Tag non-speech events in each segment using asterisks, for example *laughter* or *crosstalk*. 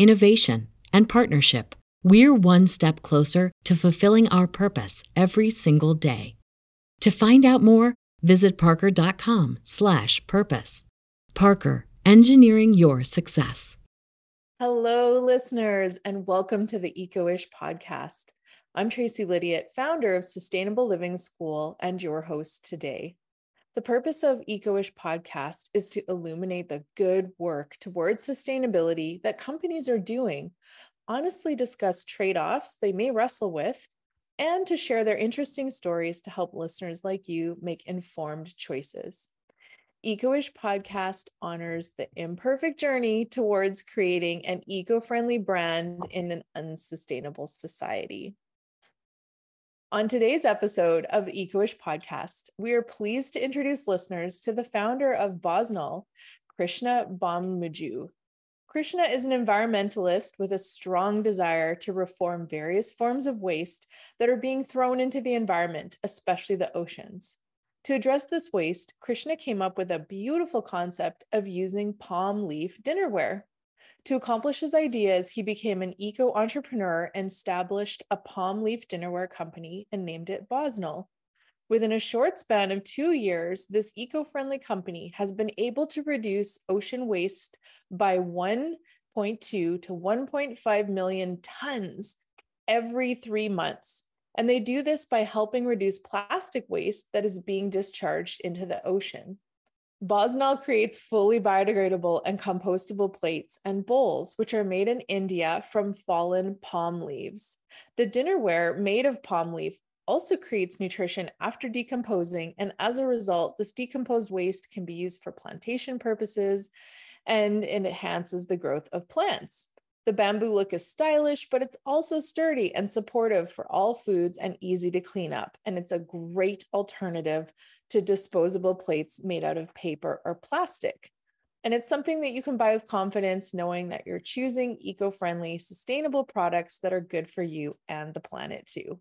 innovation, and partnership, we're one step closer to fulfilling our purpose every single day. To find out more, visit parker.com/purpose. Parker, engineering your success. Hello, listeners, and welcome to the Eco-ish podcast. I'm Tracy Lydiot, founder of Sustainable Living School and your host today. The purpose of Eco-ish podcast is to illuminate the good work towards sustainability that companies are doing, honestly discuss trade-offs they may wrestle with, and to share their interesting stories to help listeners like you make informed choices. Eco-ish podcast honors the imperfect journey towards creating an eco-friendly brand in an unsustainable society. On today's episode of the Eco-ish podcast, we are pleased to introduce listeners to the founder of Bosnal, Krishna Bhammuju. Krishna is an environmentalist with a strong desire to reform various forms of waste that are being thrown into the environment, especially the oceans. To address this waste, Krishna came up with a beautiful concept of using palm leaf dinnerware. To accomplish his ideas, he became an eco entrepreneur and established a palm leaf dinnerware company and named it Bosnal. Within a short span of two years, this eco friendly company has been able to reduce ocean waste by 1.2 to 1.5 million tons every three months. And they do this by helping reduce plastic waste that is being discharged into the ocean. Bosnal creates fully biodegradable and compostable plates and bowls, which are made in India from fallen palm leaves. The dinnerware made of palm leaf also creates nutrition after decomposing, and as a result, this decomposed waste can be used for plantation purposes and it enhances the growth of plants. The bamboo look is stylish, but it's also sturdy and supportive for all foods and easy to clean up. And it's a great alternative to disposable plates made out of paper or plastic. And it's something that you can buy with confidence, knowing that you're choosing eco friendly, sustainable products that are good for you and the planet too.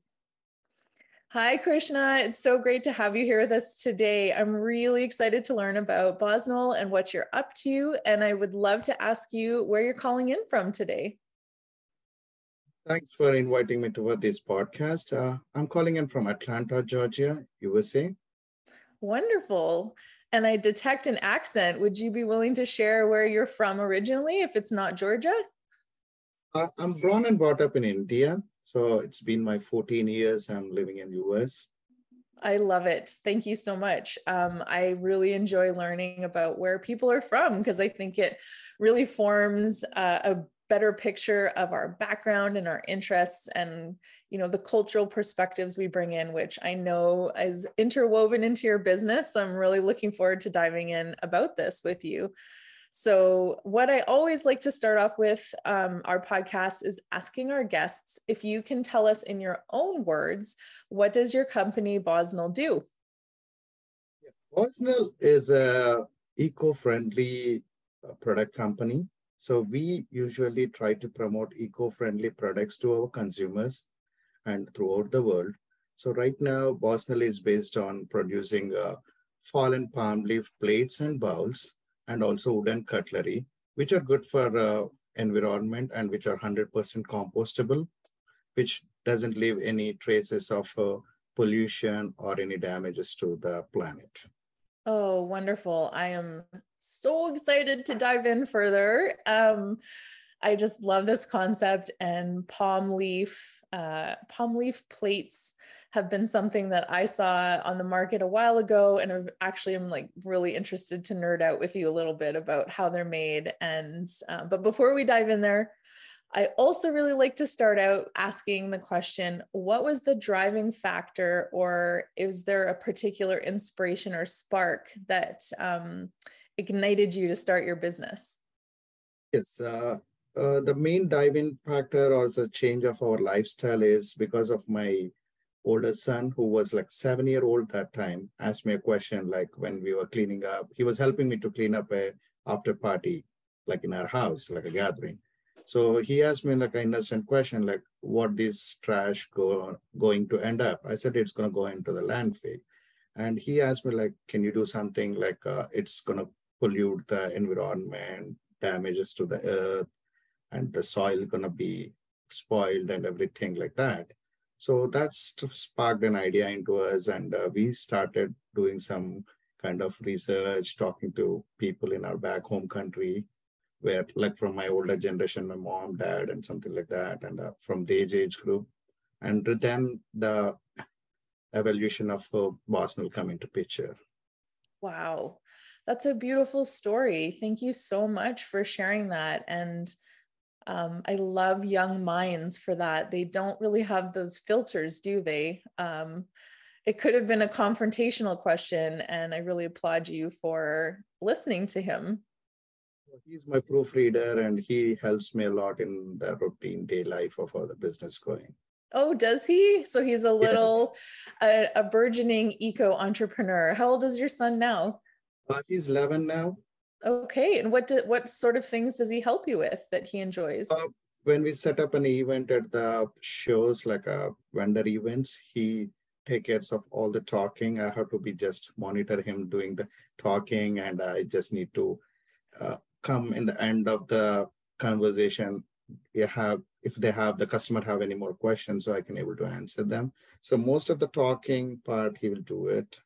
Hi, Krishna. It's so great to have you here with us today. I'm really excited to learn about Bosnal and what you're up to. And I would love to ask you where you're calling in from today. Thanks for inviting me to this podcast. Uh, I'm calling in from Atlanta, Georgia, USA. Wonderful. And I detect an accent. Would you be willing to share where you're from originally if it's not Georgia? Uh, I'm born and brought up in India. So it's been my 14 years I'm living in US. I love it. Thank you so much. Um, I really enjoy learning about where people are from because I think it really forms uh, a better picture of our background and our interests and you know the cultural perspectives we bring in which i know is interwoven into your business so i'm really looking forward to diving in about this with you so, what I always like to start off with um, our podcast is asking our guests if you can tell us in your own words, what does your company Bosnal do? Bosnal is a eco-friendly uh, product company. So we usually try to promote eco-friendly products to our consumers and throughout the world. So right now, Bosnal is based on producing uh, fallen palm leaf plates and bowls and also wooden cutlery, which are good for uh, environment and which are 100% compostable, which doesn't leave any traces of uh, pollution or any damages to the planet. Oh, wonderful. I am so excited to dive in further. Um, I just love this concept and palm leaf, uh, palm leaf plates have been something that I saw on the market a while ago. And I've actually am like really interested to nerd out with you a little bit about how they're made. And, uh, but before we dive in there, I also really like to start out asking the question what was the driving factor, or is there a particular inspiration or spark that um, ignited you to start your business? Yes, uh, uh, the main driving factor or the change of our lifestyle is because of my older son who was like seven year old that time asked me a question like when we were cleaning up he was helping me to clean up a after party like in our house like a gathering. So he asked me like an innocent question like what this trash go going to end up? I said it's going to go into the landfill. And he asked me like can you do something like uh, it's going to pollute the environment damages to the earth and the soil going to be spoiled and everything like that so that's sparked an idea into us, and uh, we started doing some kind of research, talking to people in our back home country, where like from my older generation, my mom, dad, and something like that, and uh, from the age age group, and then the evolution of uh, will come into picture. Wow, that's a beautiful story. Thank you so much for sharing that, and um, I love young minds for that. They don't really have those filters, do they? Um, it could have been a confrontational question, and I really applaud you for listening to him. He's my proofreader, and he helps me a lot in the routine day life of how the business going. Oh, does he? So he's a little yes. a, a, burgeoning eco entrepreneur. How old is your son now? Uh, he's 11 now. Okay, and what do, what sort of things does he help you with that he enjoys? Uh, when we set up an event at the shows, like uh, vendor events, he take care of all the talking. I have to be just monitor him doing the talking, and I just need to uh, come in the end of the conversation. You have if they have the customer have any more questions, so I can able to answer them. So most of the talking part, he will do it.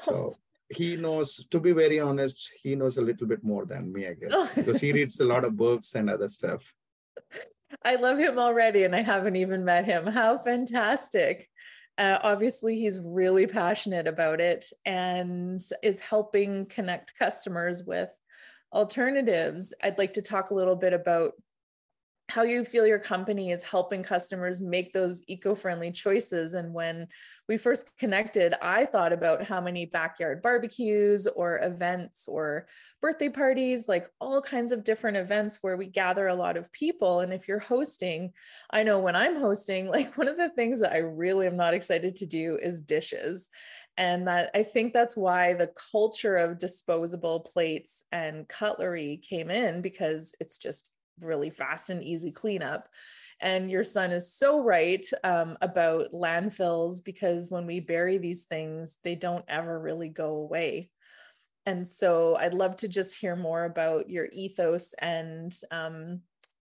So he knows, to be very honest, he knows a little bit more than me, I guess, *laughs* because he reads a lot of books and other stuff. I love him already, and I haven't even met him. How fantastic! Uh, obviously, he's really passionate about it and is helping connect customers with alternatives. I'd like to talk a little bit about how you feel your company is helping customers make those eco-friendly choices. And when we first connected i thought about how many backyard barbecues or events or birthday parties like all kinds of different events where we gather a lot of people. And if you're hosting i know when i'm hosting *laughs* like one of the things that i really am not excited to do is dishes. And that i think that's why the culture of disposable plates and cutlery came in because it's just really fast and easy cleanup. And your son is so right um, about landfills because when we bury these things, they don't ever really go away. And so I'd love to just hear more about your ethos and um,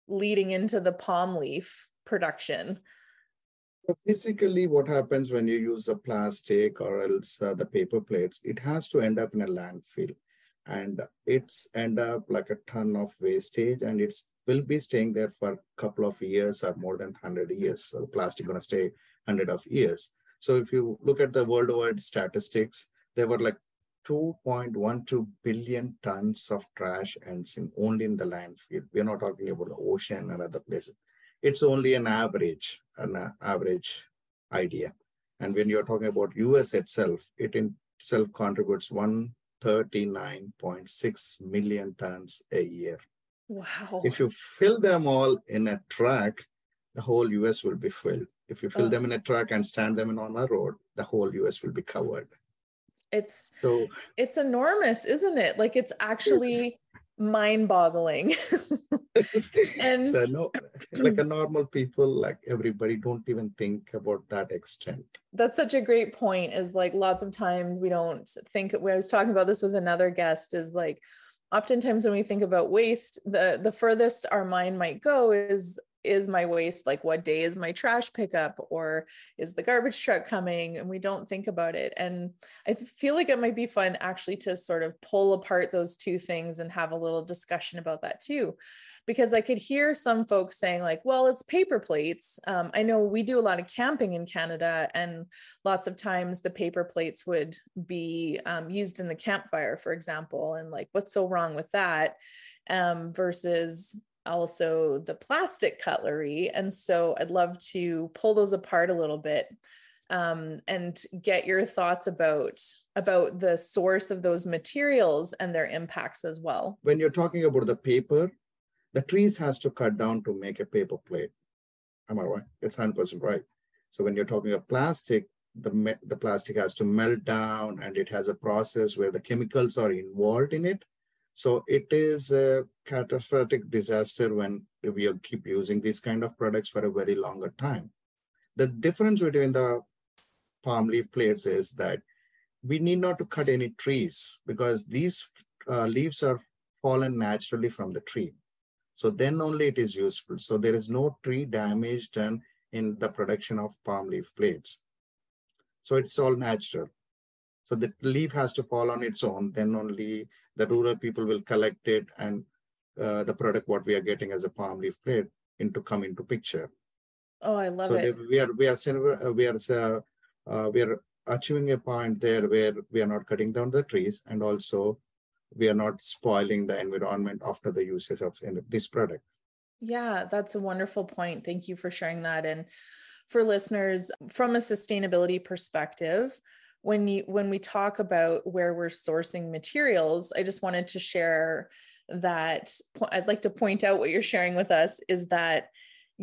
leading into the palm leaf production. Physically, what happens when you use a plastic or else uh, the paper plates, it has to end up in a landfill and it's end up like a ton of wastage and it's will be staying there for a couple of years or more than 100 years. So plastic going to stay 100 of years. So if you look at the worldwide statistics there were like 2.12 billion tons of trash ends in only in the landfill. We're not talking about the ocean and other places. It's only an average an average idea. And when you're talking about us itself it itself contributes 139.6 million tons a year. Wow. If you fill them all in a truck, the whole US will be filled. If you fill oh. them in a truck and stand them in on a road, the whole US will be covered. It's so it's enormous, isn't it? Like it's actually mind boggling. *laughs* and so no, like a normal people, like everybody don't even think about that extent. That's such a great point. Is like lots of times we don't think. I was talking about this with another guest, is like oftentimes when we think about waste, the the furthest our mind might go is is my waste like what day is my trash pickup or is the garbage truck coming? And we don't think about it. And i feel like it might be fun actually to sort of pull apart those two things and have a little discussion about that too because I could hear some folks saying, like, well, it's paper plates. Um, I know we do a lot of camping in Canada, and lots of times the paper plates would be um, used in the campfire, for example. And like, what's so wrong with that? Um, versus also the plastic cutlery. And so I'd love to pull those apart a little bit um, and get your thoughts about about the source of those materials and their impacts as well. When you're talking about the paper, the trees has to cut down to make a paper plate. Am I right? It's 100% right. So when you're talking of plastic, the, the plastic has to melt down and it has a process where the chemicals are involved in it. So it is a catastrophic disaster when we keep using these kind of products for a very longer time. The difference between the palm leaf plates is that we need not to cut any trees because these uh, leaves are fallen naturally from the tree. So then only it is useful. So there is no tree damage done in the production of palm leaf plates. So it's all natural. So the leaf has to fall on its own. Then only the rural people will collect it and uh, the product what we are getting as a palm leaf plate into come into picture. Oh, I love so it. So we are we are we are uh, uh, we are achieving a point there where we are not cutting down the trees and also we are not spoiling the environment after the uses of this product. Yeah, that's a wonderful point. Thank you for sharing that. And for listeners, from a sustainability perspective, when you when we talk about where we're sourcing materials, I just wanted to share that I'd like to point out what you're sharing with us is that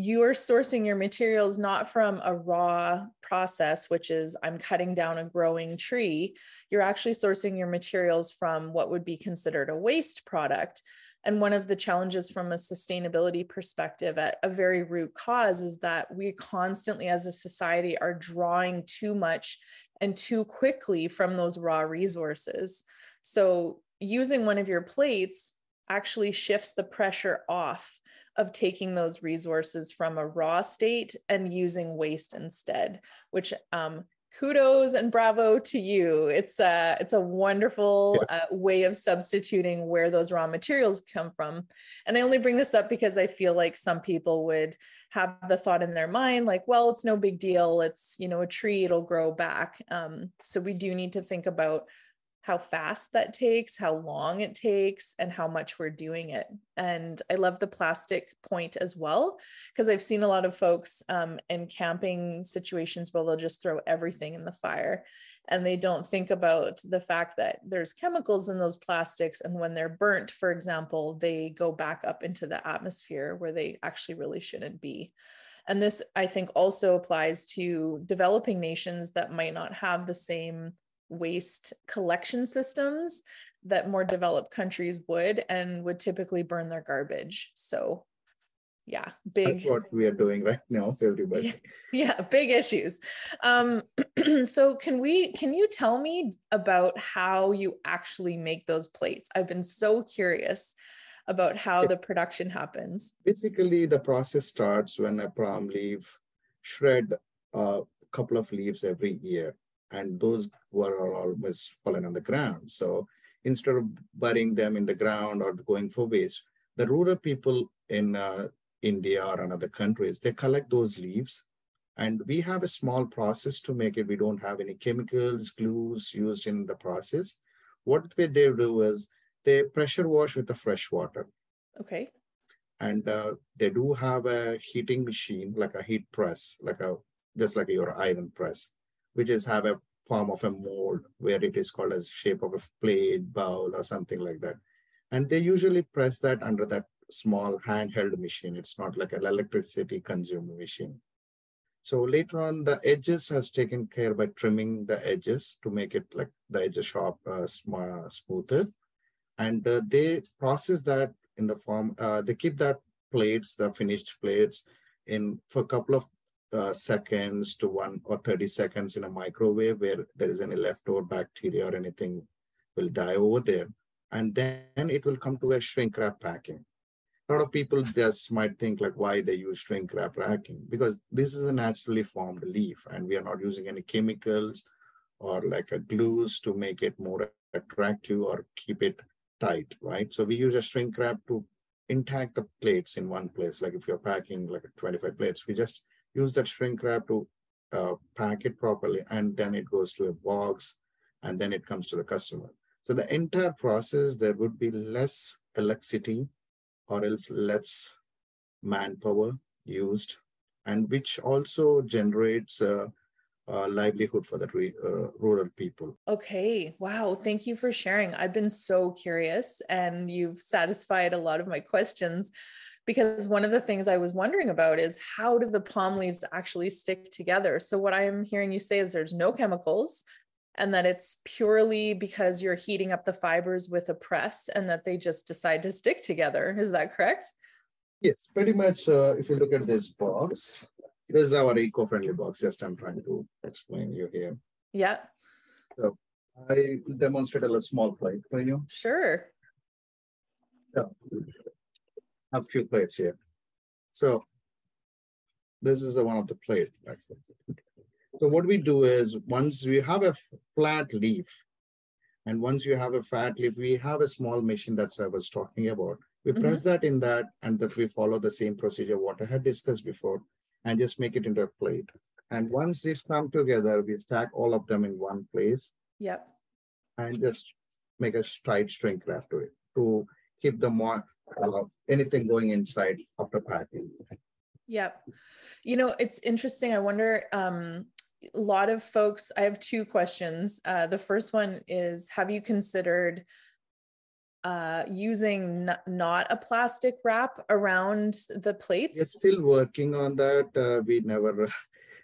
you are sourcing your materials not from a raw process, which is I'm cutting down a growing tree. You're actually sourcing your materials from what would be considered a waste product. And one of the challenges from a sustainability perspective at a very root cause is that we constantly, as a society, are drawing too much and too quickly from those raw resources. So, using one of your plates actually shifts the pressure off of taking those resources from a raw state and using waste instead, which um, kudos and bravo to you. It's a it's a wonderful uh, way of substituting where those raw materials come from. And I only bring this up because I feel like some people would have the thought in their mind like, well, it's no big deal. It's you know a tree, it'll grow back. Um, so we do need to think about how fast that takes, how long it takes, and how much we're doing it. And I love the plastic point as well, because I've seen a lot of folks um, in camping situations where they'll just throw everything in the fire and they don't think about the fact that there's chemicals in those plastics. And when they're burnt, for example, they go back up into the atmosphere where they actually really shouldn't be. And this, I think, also applies to developing nations that might not have the same waste collection systems that more developed countries would and would typically burn their garbage. So yeah, big That's what we are doing right now, *laughs* everybody. Yeah, yeah big issues. Um, *clears throat* so can we can you tell me about how you actually make those plates? I've been so curious about how the production happens. Basically, the process starts when a palm leaf shred a couple of leaves every year and those were almost fallen on the ground. So instead of burying them in the ground or going for waste, the rural people in uh, India or another countries, they collect those leaves and we have a small process to make it. We don't have any chemicals, glues used in the process. What they do is they pressure wash with the fresh water. Okay. And uh, they do have a heating machine, like a heat press, like a just like your iron press which is have a form of a mold where it is called as shape of a plate, bowl, or something like that. And they usually press that under that small handheld machine. It's not like an electricity consuming machine. So later on, the edges has taken care by trimming the edges to make it like the edges sharp, uh, smoother. And uh, they process that in the form, uh, they keep that plates, the finished plates in for a couple of uh, seconds to one or 30 seconds in a microwave where there is any leftover bacteria or anything will die over there. And then it will come to a shrink wrap packing. A lot of people just might think like why they use shrink wrap packing because this is a naturally formed leaf and we are not using any chemicals or like a glues to make it more attractive or keep it tight, right? So we use a shrink wrap to intact the plates in one place. Like if you're packing like 25 plates, we just use that shrink wrap to uh, pack it properly, and then it goes to a box, and then it comes to the customer. So the entire process, there would be less electricity or else less manpower used, and which also generates uh, uh, livelihood for the uh, rural people. Okay. Wow. Thank you for sharing. I've been so curious and you've satisfied a lot of my questions because one of the things I was wondering about is how do the palm leaves actually stick together? So, what I'm hearing you say is there's no chemicals and that it's purely because you're heating up the fibers with a press and that they just decide to stick together. Is that correct? Yes, pretty much. Uh, if you look at this box, this is our eco-friendly box. Just I'm trying to explain you here. Yeah. So I demonstrate a small plate for you. Sure. Yeah. Have a few plates here. So this is the one of the plate. So what we do is once we have a flat leaf, and once you have a fat leaf, we have a small machine that I was talking about. We mm-hmm. press that in that, and that we follow the same procedure what I had discussed before and just make it into a plate. And once these come together, we stack all of them in one place. Yep. And just make a tight shrink wrap to it to keep the more uh, anything going inside after packing. Yep. You know, it's interesting. I wonder, um, a lot of folks, I have two questions. Uh, the first one is Have you considered uh, using not a plastic wrap around the plates? We're still working on that. Uh, we never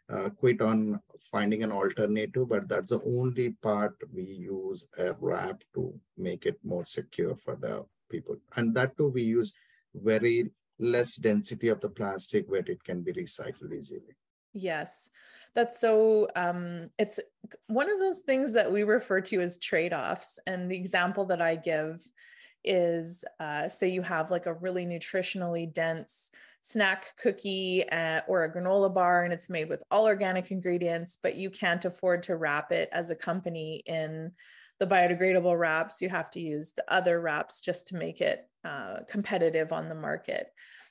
uh, quit on finding an alternative, but that's the only part we use a wrap to make it more secure for the people. And that too, we use very less density of the plastic where it can be recycled easily. Yes, that's so. Um, it's one of those things that we refer to as trade offs. And the example that I give is uh, say you have like a really nutritionally dense snack cookie uh, or a granola bar and it's made with all organic ingredients, but you can't afford to wrap it as a company in the biodegradable wraps. You have to use the other wraps just to make it uh, competitive on the market.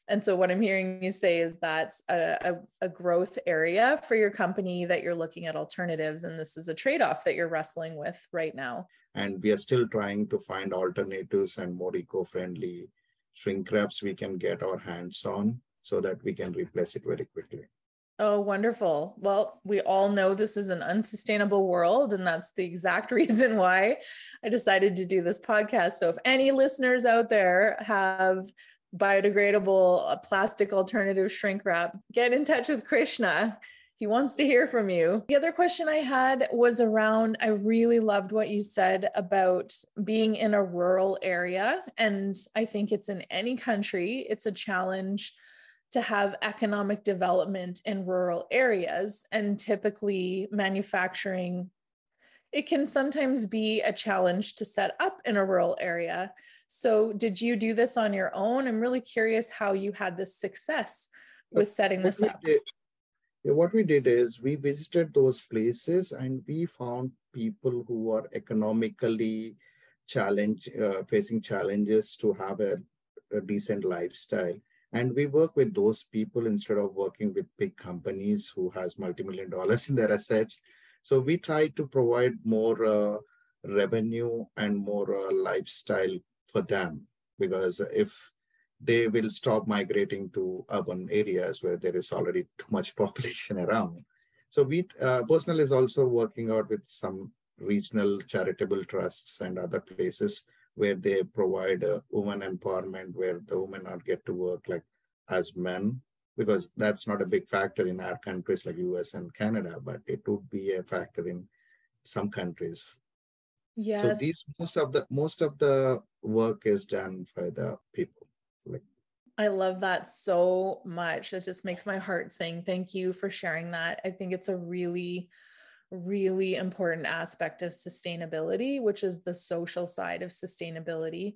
And so, what I'm hearing you say is that's a, a, a, growth area for your company that you're looking at alternatives. And this is a trade off that you're wrestling with right now. And we are still trying to find alternatives and more eco friendly shrink wraps we can get our hands on so that we can replace it very quickly. Oh, wonderful. Well, we all know this is an unsustainable world, and that's the exact *laughs* reason why I decided to do this podcast. So, if any listeners out there have biodegradable uh, plastic alternative shrink wrap, get in touch with Krishna. He wants to hear from you. The other question I had was around I really loved what you said about being in a rural area. And I think it's in any country, it's a challenge to have economic development in rural areas. And typically, manufacturing it can sometimes be a challenge to set up in a rural area. So, did you do this on your own? I'm really curious how you had this success with setting this up. Did, yeah, what we did is we visited those places and we found people who are economically challenge uh, facing challenges to have a, a decent lifestyle and we work with those people instead of working with big companies who has multi-million dollars in their assets so we try to provide more uh, revenue and more uh, lifestyle for them because if they will stop migrating to urban areas where there is already too much *laughs* population around. So we uh, Bosnal is also working out with some regional charitable trusts and other places where they provide uh, women empowerment, where the women are get to work like as men because that's not a big factor in our countries like US and Canada, but it would be a factor in some countries. Yes. So these most of the most of the work is done by the people. Like I love that so much. It just makes my heart sing. Thank you for sharing that. I think it's a really really important aspect of sustainability, which is the social side of sustainability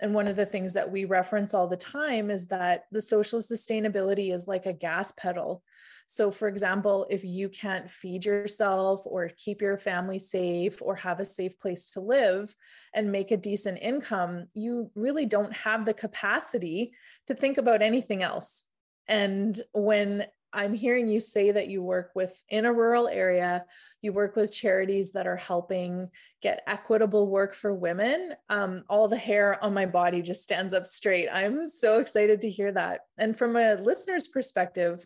And one of the things that we reference all the time is that the social sustainability is like a gas pedal. So, for example, if you can't feed yourself or keep your family safe or have a safe place to live and make a decent income, you really don't have the capacity to think about anything else. And when I'm hearing you say that you work with in a rural area, you work with charities that are helping get equitable work for women. Um, all the hair on my body just stands up straight. I'm so excited to hear that. And from a listener's perspective,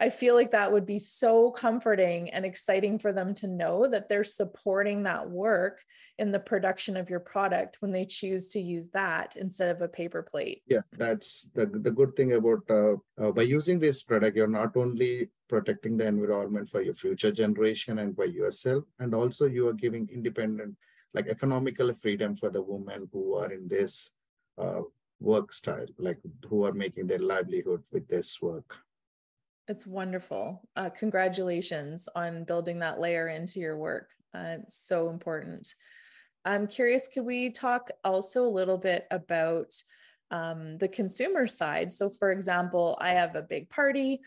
I feel like that would be so comforting and exciting for them to know that they're supporting that work in the production of your product when they choose to use that instead of a paper plate. Yeah, that's the, the good thing about uh, uh, by using this product, you're not only protecting the environment for your future generation and by yourself, and also you are giving independent, like economical freedom for the women who are in this uh, work style, like who are making their livelihood with this work. It's wonderful. Uh, congratulations on building that layer into your work. Uh, it's so important. I'm curious, could we talk also a little bit about um, the consumer side? So, for example, I have a big party,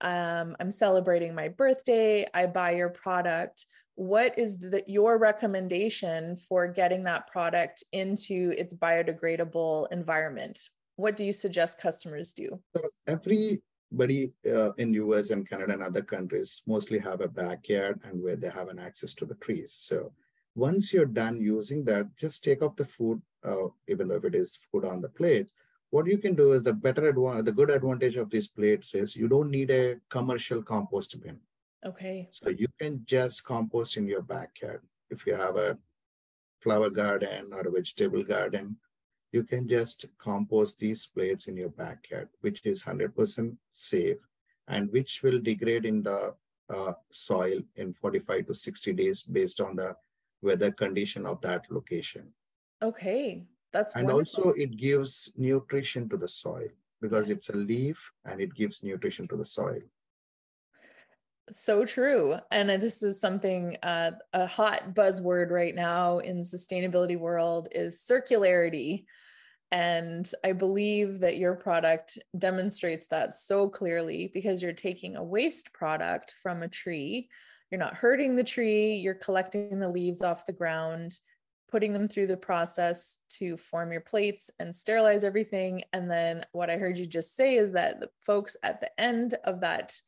um, I'm celebrating my birthday, I buy your product. What is the, your recommendation for getting that product into its biodegradable environment? What do you suggest customers do? So every Buddy uh, in US and Canada and other countries mostly have a backyard and where they have an access to the trees. So once you're done using that, just take off the food, uh, even though if it is food on the plates. What you can do is the better advantage, the good advantage of these plates is you don't need a commercial compost bin. Okay. So you can just compost in your backyard. If you have a flower garden or a vegetable garden, you can just compost these plates in your backyard, which is 100% safe and which will degrade in the uh, soil in 45 to 60 days based on the weather condition of that location. Okay, that's and wonderful. also it gives nutrition to the soil because it's a leaf and it gives nutrition to the soil. So true. And this is something uh, a hot buzzword right now in sustainability world is circularity. And I believe that your product demonstrates that so clearly because you're taking a waste product from a tree. You're not hurting the tree, you're collecting the leaves off the ground, putting them through the process to form your plates and sterilize everything. And then what I heard you just say is that the folks at the end of that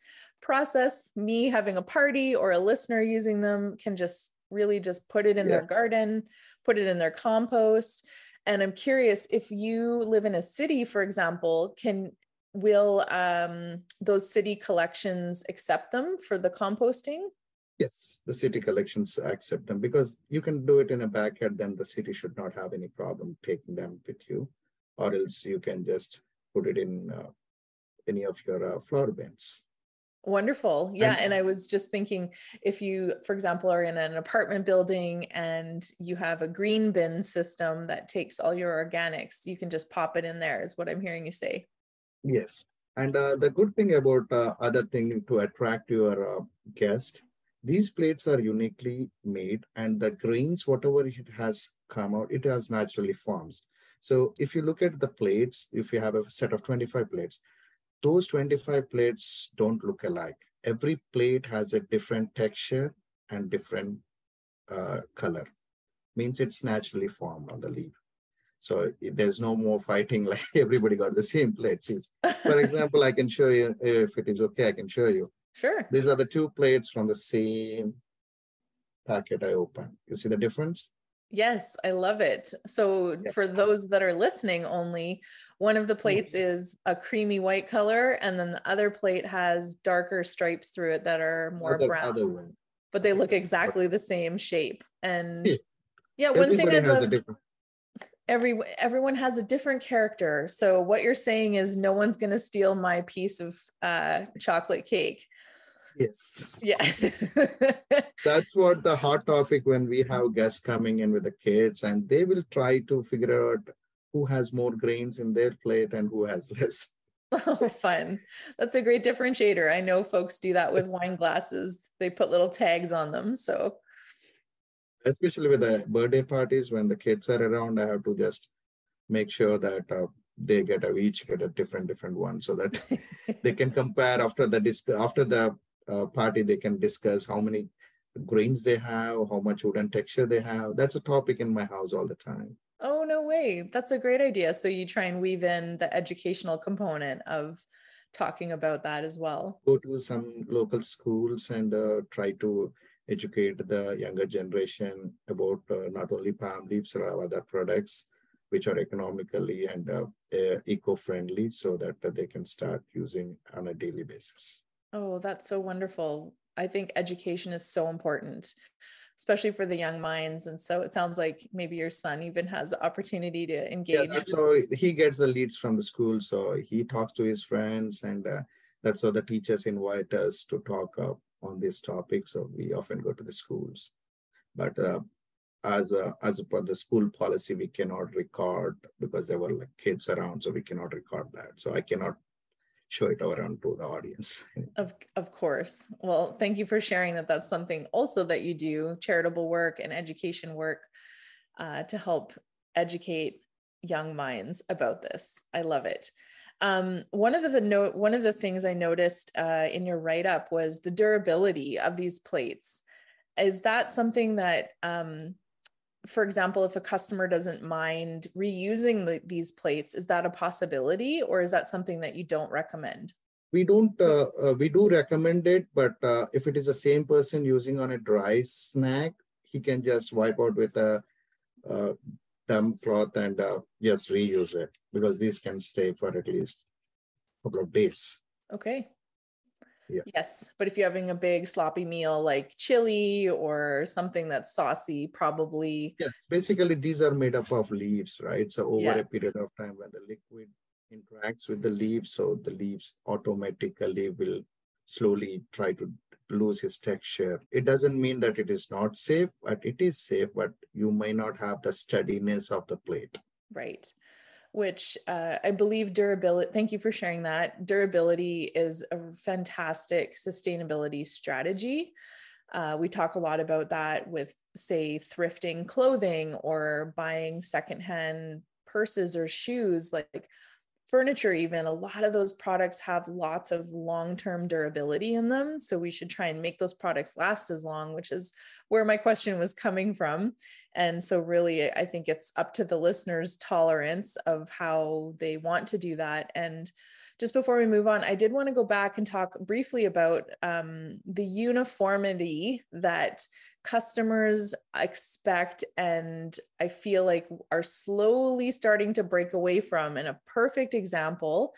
process, me having a party or a listener using them, can just really just put it in yeah. their garden, put it in their compost and i'm curious if you live in a city for example can will um, those city collections accept them for the composting? Yes the city collections accept them because you can do it in a backyard then the city should not have any problem taking them with you. Or else you can just put it in uh, any of your uh, flower bins Wonderful. Yeah. And, and, I was just thinking if you, for example, are in an apartment building and you have a green bin system that takes all your organics, you can just pop it in there, is what I'm hearing you say. Yes. And uh, the good thing about uh, other thing to attract your uh, guest, these plates are uniquely made and the grains, whatever it has come out, it has naturally forms. So if you look at the plates, if you have a set of 25 plates, those 25 plates don't look alike. Every plate has a different texture and different uh, color. Means it's naturally formed on the leaf. So there's no more fighting *laughs* like everybody got the same plates. For *laughs* example, I can show you, if it is okay, I can show you. Sure. These are the two plates from the same packet I opened. You see the difference? Yes, I love it. So, yeah. for those that are listening only, one of the plates is a creamy white color, and then the other plate has darker stripes through it that are more other, brown. Other but they look exactly the same shape. And yeah, yeah one thing I love, every everyone has a different character. So what you're saying is no one's going to steal my piece of uh, chocolate cake. Yes. Yeah. *laughs* That's what the hot topic when we have guests coming in with the kids, and they will try to figure out who has more grains in their plate and who has less. *laughs* Oh, fun. That's a great differentiator. I know folks do that with yes. wine glasses. They put little tags on them. So, especially with the birthday parties, when the kids are around, I have to just make sure that uh, they get a each get a different different one so that *laughs* they can compare after the disc after the uh, party they can discuss how many grains they have how much wooden texture they have that's a topic in my house all the time oh no way that's a great idea so you try and weave in the educational component of talking about that as well go to some local schools and uh, try to educate the younger generation about uh, not only palm leaves or other products which are economically and uh, uh, eco-friendly so that they can start using on a daily basis. Oh, that's so wonderful. I think education is so important, especially for the young minds. And so it sounds like maybe your son even has the opportunity to engage. Yeah, how he gets the leads from the school. So he talks to his friends, and uh, that's how the teachers invite us to talk uh, on this topic. So we often go to the schools. But uh, as a as a per the school policy we cannot record because there were like kids around so we cannot record that so i cannot show it around to the audience. Of of course. Well thank you for sharing that that's something also that you do charitable work and education work uh, to help educate young minds about this. I love it. Um, one of the note one of the things i noticed uh, in your write-up was the durability of these plates. Is that something that um, for example, if a customer doesn't mind reusing the, these plates, is that a possibility or is that something that you don't recommend? We don't, uh, uh, we do recommend it, but uh, if it is the same person using on a dry snack, he can just wipe out with a, a damp cloth and uh, just reuse it because these can stay for at least a couple of days. Okay, yeah. Yes. But if you're having a big sloppy meal like chili or something that's saucy, probably. Yes. Basically, these are made up of leaves, right? So over Yeah. a period of time when the liquid interacts with the leaves, so the leaves automatically will slowly try to lose its texture. It doesn't mean that it is not safe, but it is safe, but you may not have the steadiness of the plate. Right. Which uh, I believe durability, thank you for sharing that. Durability is a fantastic sustainability strategy. Uh, we talk a lot about that with, say, thrifting clothing or buying secondhand purses or shoes. Like furniture even a lot of those products have lots of long-term durability in them so we should try and make those products last as long which is where my question was coming from. And so really i think it's up to the listeners tolerance of how they want to do that. And just before we move on i did want to go back and talk briefly about um, the uniformity that customers expect and I feel like are slowly starting to break away from. And a perfect example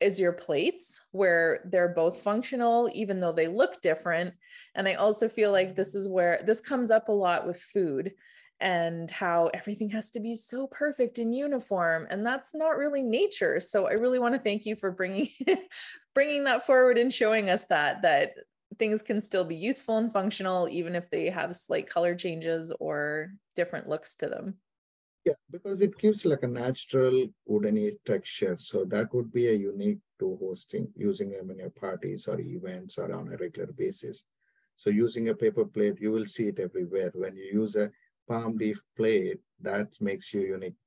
is your plates, where they're both functional, even though they look different. And I also feel like this is where this comes up a lot with food and how everything has to be so perfect and uniform and that's not really nature so i really want to thank you for bringing *laughs* bringing that forward and showing us that that things can still be useful and functional even if they have slight color changes or different looks to them Yeah, because it gives like a natural woodeny texture. So that would be a unique to hosting using them in your parties or events or on a regular basis. So using a paper plate, you will see it everywhere. When you use a palm leaf plate, that makes you unique,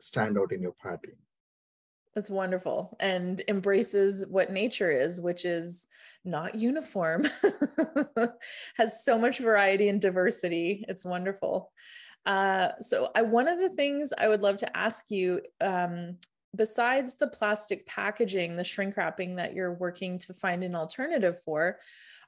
stand out in your party. that's wonderful and embraces what nature is which is not uniform *laughs* has so much variety and diversity. It's wonderful. Uh, so I, one of the things i would love to ask you um, besides the plastic packaging the shrink wrapping that you're working to find an alternative for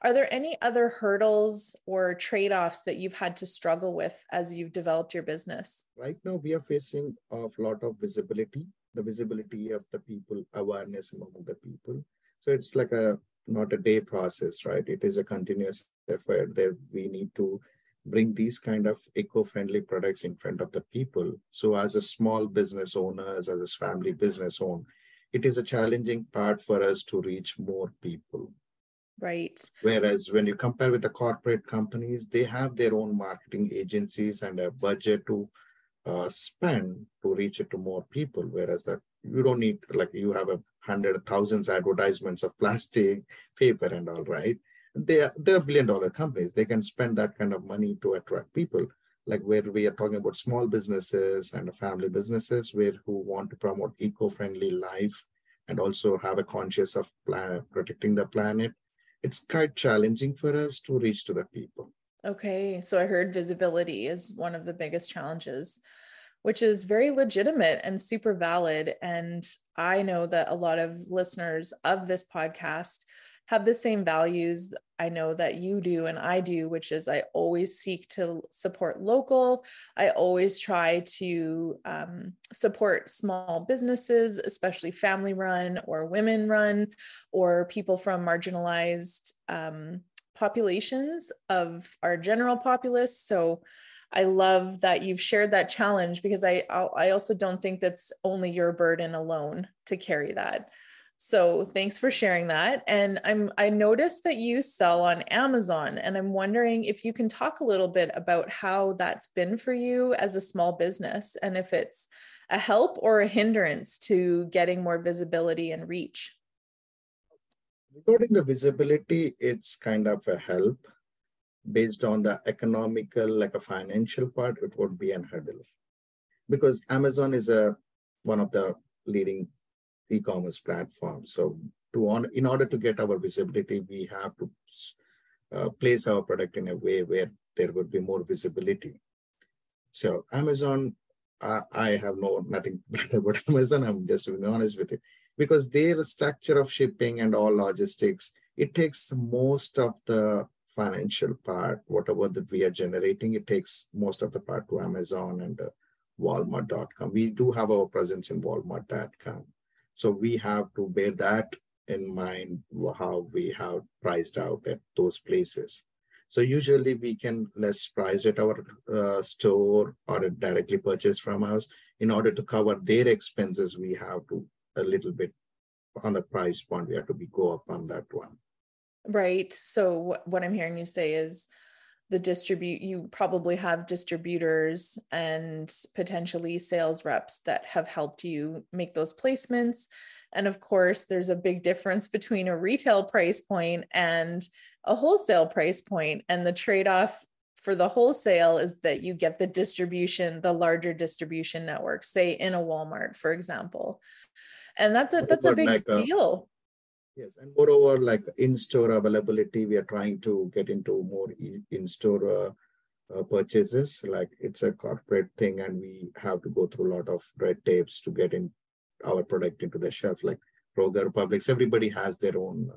are there any other hurdles or trade-offs that you've had to struggle with as you've developed your business? Right now, we are facing a lot of visibility, the visibility of the people, awareness among the people. So it's like a not a day process, right? It is a continuous effort that we need to bring these kind of eco-friendly products in front of the people. So as a small business owners, as a family business owner, it is a challenging part for us to reach more people. right Whereas when you compare with the corporate companies, they have their own marketing agencies and a budget to uh, spend to reach it to more people. Whereas that you don't need like you have a hundred thousands advertisements of plastic, paper, and all right. They are they're billion dollar companies. They can spend that kind of money to attract people. like where we are talking about small businesses and family businesses where who want to promote eco-friendly life and also have a conscious of plan, protecting the planet it's quite challenging for us to reach to the people okay so i heard visibility is one of the biggest challenges which is very legitimate and super valid and i know that a lot of listeners of this podcast have the same values I know that you do and I do, which is I always seek to support local. I always try to um, support small businesses, especially family run or women run, or people from marginalized um, populations of our general populace. So I love that you've shared that challenge because I I also don't think that's only your burden alone to carry that. So thanks for sharing that. And I'm I noticed that you sell on Amazon and I'm wondering if you can talk a little bit about how that's been for you as a small business and if it's a help or a hindrance to getting more visibility and reach. Regarding the visibility, it's kind of a help based on the economical, like a financial part, it would be an hurdle. Because Amazon is a one of the leading e-commerce platform. So to on, in order to get our visibility, we have to uh, place our product in a way where there would be more visibility. So Amazon, I have no nothing *laughs* about Amazon. I'm just to be honest with you, because their structure of shipping and all logistics, it takes most of the financial part, whatever that we are generating, it takes most of the part to Amazon and uh, Walmart.com. We do have our presence in Walmart.com. So we have to bear that in mind how we have priced out at those places. So usually we can less price at our uh, store or directly purchase from us. In order to cover their expenses, we have to a little bit on the price point. We have to be go up on that one. Right. So what I'm hearing you say is the distribute you probably have distributors and potentially sales reps that have helped you make those placements. And of course there's a big difference between a retail price point and a wholesale price point. And the trade-off for the wholesale is that you get the distribution the larger distribution network say in a walmart for example. And that's a that's a big deal Yes, and moreover, like in-store availability, we are trying to get into more in-store uh, uh, purchases. Like it's a corporate thing, and we have to go through a lot of red tapes to get in our product into the shelf. Like Kroger, Publix, everybody has their own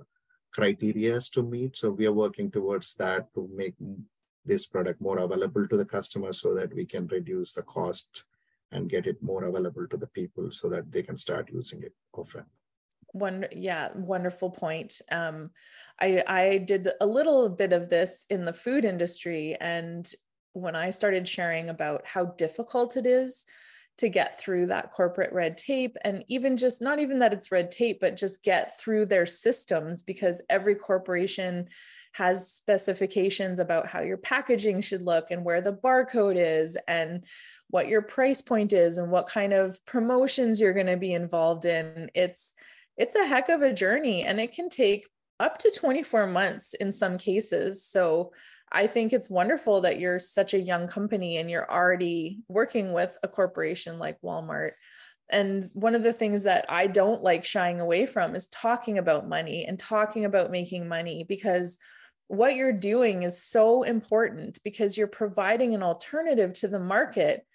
criterias to meet. So we are working towards that to make this product more available to the customer, so that we can reduce the cost and get it more available to the people, so that they can start using it often one yeah wonderful point. Um i i did a little bit of this in the food industry and when i started sharing about how difficult it is to get through that corporate red tape and even just not even that it's red tape but just get through their systems because every corporation has specifications about how your packaging should look and where the barcode is and what your price point is and what kind of promotions you're going to be involved in. It's it's a heck of a journey and it can take up to 24 months in some cases. So I think it's wonderful that you're such a young company and you're already working with a corporation like Walmart. And one of the things that I don't like shying away from is talking about money and talking about making money because what you're doing is so important because you're providing an alternative to the market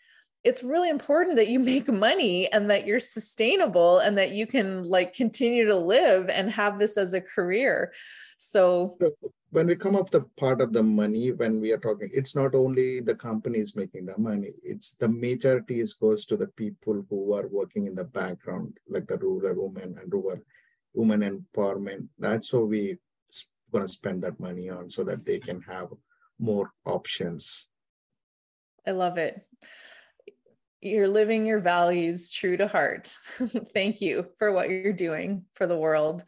it's really important that you *laughs* make money and that you're sustainable and that you can like continue to live and have this as a career. So, so when we come up the part of the money when we are talking it's not only the companies making the money it's the majority is goes to the people who are working in the background like the rural women and rural women empowerment. That's what we going to spend that money on so that they can have more options. I love it you're living your values true to heart. *laughs* Thank you for what you're doing for the world.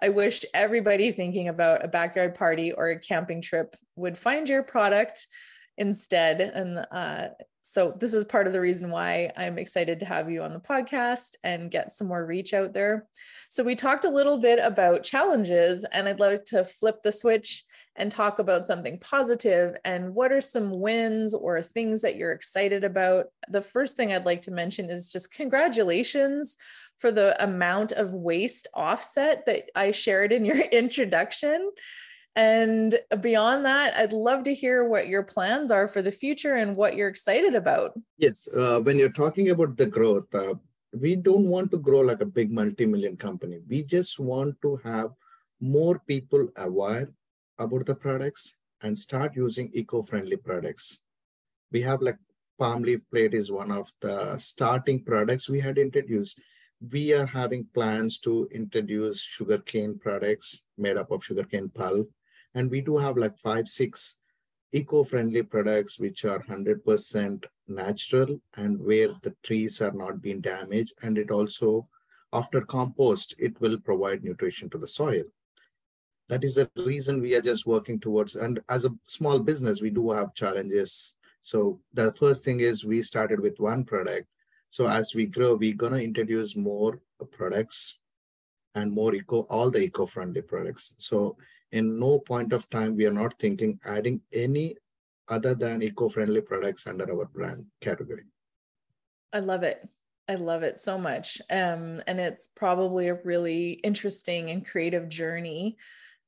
I wish everybody thinking about a backyard party or a camping trip would find your product instead and uh, So, this is part of the reason why I'm excited to have you on the podcast and get some more reach out there. So, we talked a little bit about challenges, and I'd like to flip the switch and talk about something positive and what are some wins or things that you're excited about. The first thing I'd like to mention is just congratulations for the amount of waste offset that I shared in your *laughs* introduction. And beyond that, I'd love to hear what your plans are for the future and what you're excited about. Yes, uh, when you're talking about the growth, uh, we don't want to grow like a big multi-million company. We just want to have more people aware about the products and start using eco-friendly products. We have like palm leaf plate is one of the starting products we had introduced. We are having plans to introduce sugarcane products made up of sugarcane pulp and we do have like five, six eco-friendly products which are 100% natural and where the trees are not being damaged. And it also, after compost, it will provide nutrition to the soil. That is the reason we are just working towards. And as a small business, we do have challenges. So the first thing is we started with one product. So as we grow, we're gonna introduce more products and more eco, all the eco-friendly products. So in no point of time we are not thinking adding any other than eco-friendly products under our brand category i love it i love it so much um, and it's probably a really interesting and creative journey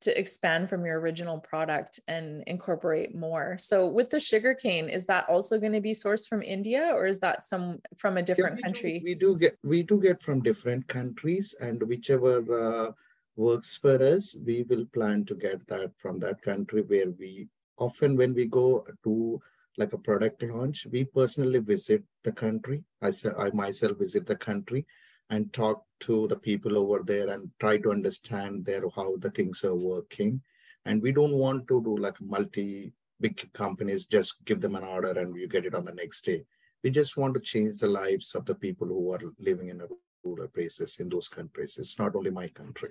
to expand from your original product and incorporate more. So with the sugar cane, is that also going to be sourced from India or is that some from a different yeah, we country? Do, we do get we do get from different countries and whichever uh, works for us, we will plan to get that from that country where we often when we go to like a product launch, we personally visit the country. I, I myself visit the country and talk to the people over there and try to understand there how the things are working. And we don't want to do like multi big companies, just give them an order and you get it on the next day. We just want to change the lives of the people who are living in a rural places in those countries. It's not only my country.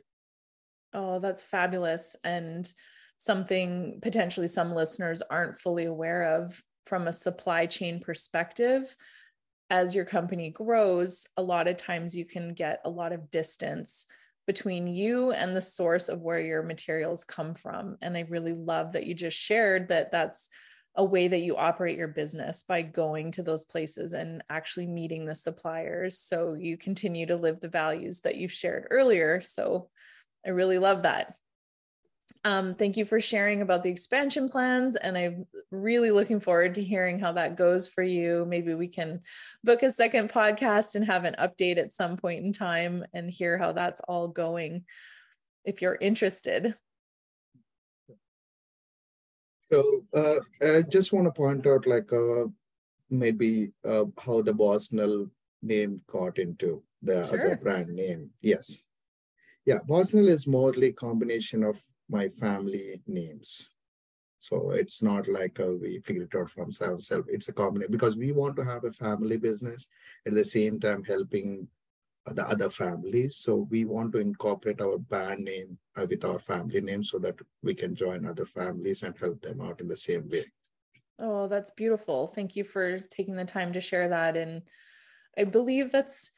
Oh, that's fabulous. And something potentially some listeners aren't fully aware of from a supply chain perspective. As your company grows, a lot of times you can get a lot of distance between you and the source of where your materials come from. And I really love that you just shared that that's a way that you operate your business by going to those places and actually meeting the suppliers. So you continue to live the values that you've shared earlier. So I really love that. Um, thank you for sharing about the expansion plans. And I'm really looking forward to hearing how that goes for you. Maybe we can book a second podcast and have an update at some point in time and hear how that's all going if you're interested. So uh, I just want to point out like uh, maybe uh, how the Bosnal name got into the sure. as a brand name. Yes. Yeah, Bosnal is mostly combination of my family names. So it's not like a, we figured it out from ourselves. It's a combination because we want to have a family business at the same time helping the other families. So we want to incorporate our band name uh, with our family name so that we can join other families and help them out in the same way. Oh, that's beautiful. Thank you for taking the time to share that. And I believe that's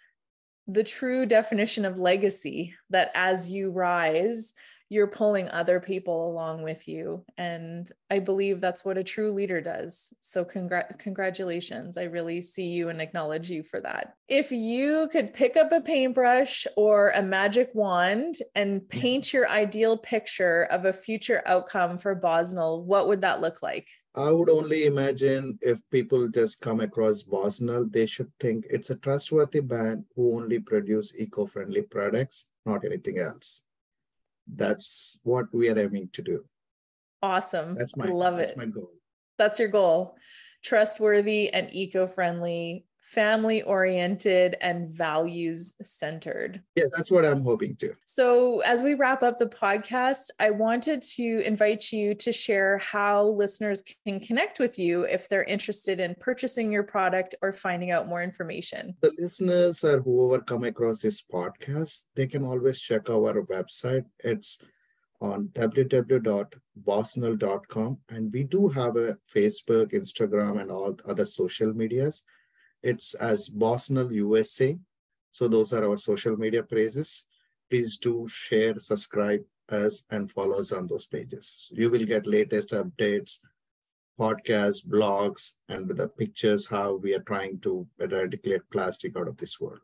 the true definition of legacy that as you rise, you're pulling other people along with you. And I believe that's what a true leader does. So, congr- congratulations. I really see you and acknowledge you for that. If you could pick up a paintbrush or a magic wand and paint your ideal picture of a future outcome for Bosnal, what would that look like? I would only imagine if people just come across Bosnal, they should think it's a trustworthy brand who only produce eco-friendly products, not anything else that's what we are aiming to do. Awesome. That's my love that's it. my goal. That's your goal. Trustworthy and eco-friendly, family oriented and values centered. Yeah, that's what I'm hoping to. So, as we wrap up the podcast, I wanted to invite you to share how listeners can connect with you if they're interested in purchasing your product or finding out more information. The listeners or whoever come across this podcast, they can always check our website. It's on www.bosnal.com. And we do have a Facebook, Instagram, and all other social medias. It's as Bosnal USA. So those are our social media pages. Please do share, subscribe us, and follow us on those pages. You will get latest updates, podcasts, blogs, and the pictures how we are trying to eradicate plastic out of this world.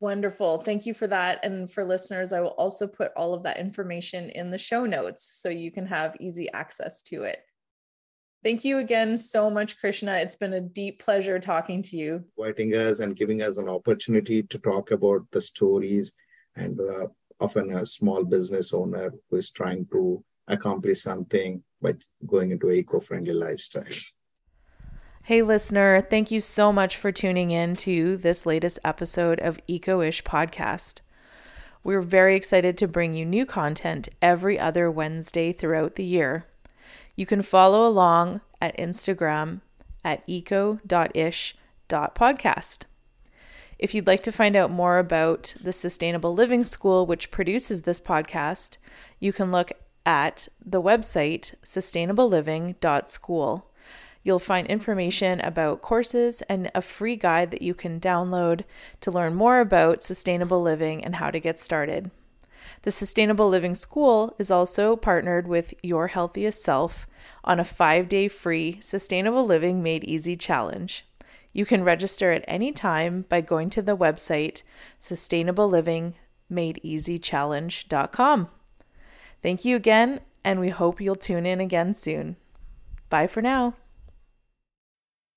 Wonderful. Thank you for that. And for listeners, I will also put all of that information in the show notes so you can have easy access to it. Thank you again so much, Krishna. It's been a deep pleasure talking to you. Inviting us and giving us an opportunity to talk about the stories and uh, often a small business owner who is trying to accomplish something by going into an eco-friendly lifestyle. Hey, listener, thank you so much for tuning in to this latest episode of Eco-ish Podcast. We're very excited to bring you new content every other Wednesday throughout the year. You can follow along at Instagram at eco.ish.podcast. If you'd like to find out more about the Sustainable Living School, which produces this podcast, you can look at the website sustainableliving.school. You'll find information about courses and a free guide that you can download to learn more about sustainable living and how to get started. The Sustainable Living School is also partnered with Your Healthiest Self on a five day free Sustainable Living Made Easy challenge. You can register at any time by going to the website sustainablelivingmadeeasychallenge.com. Thank you again, and we hope you'll tune in again soon. Bye for now.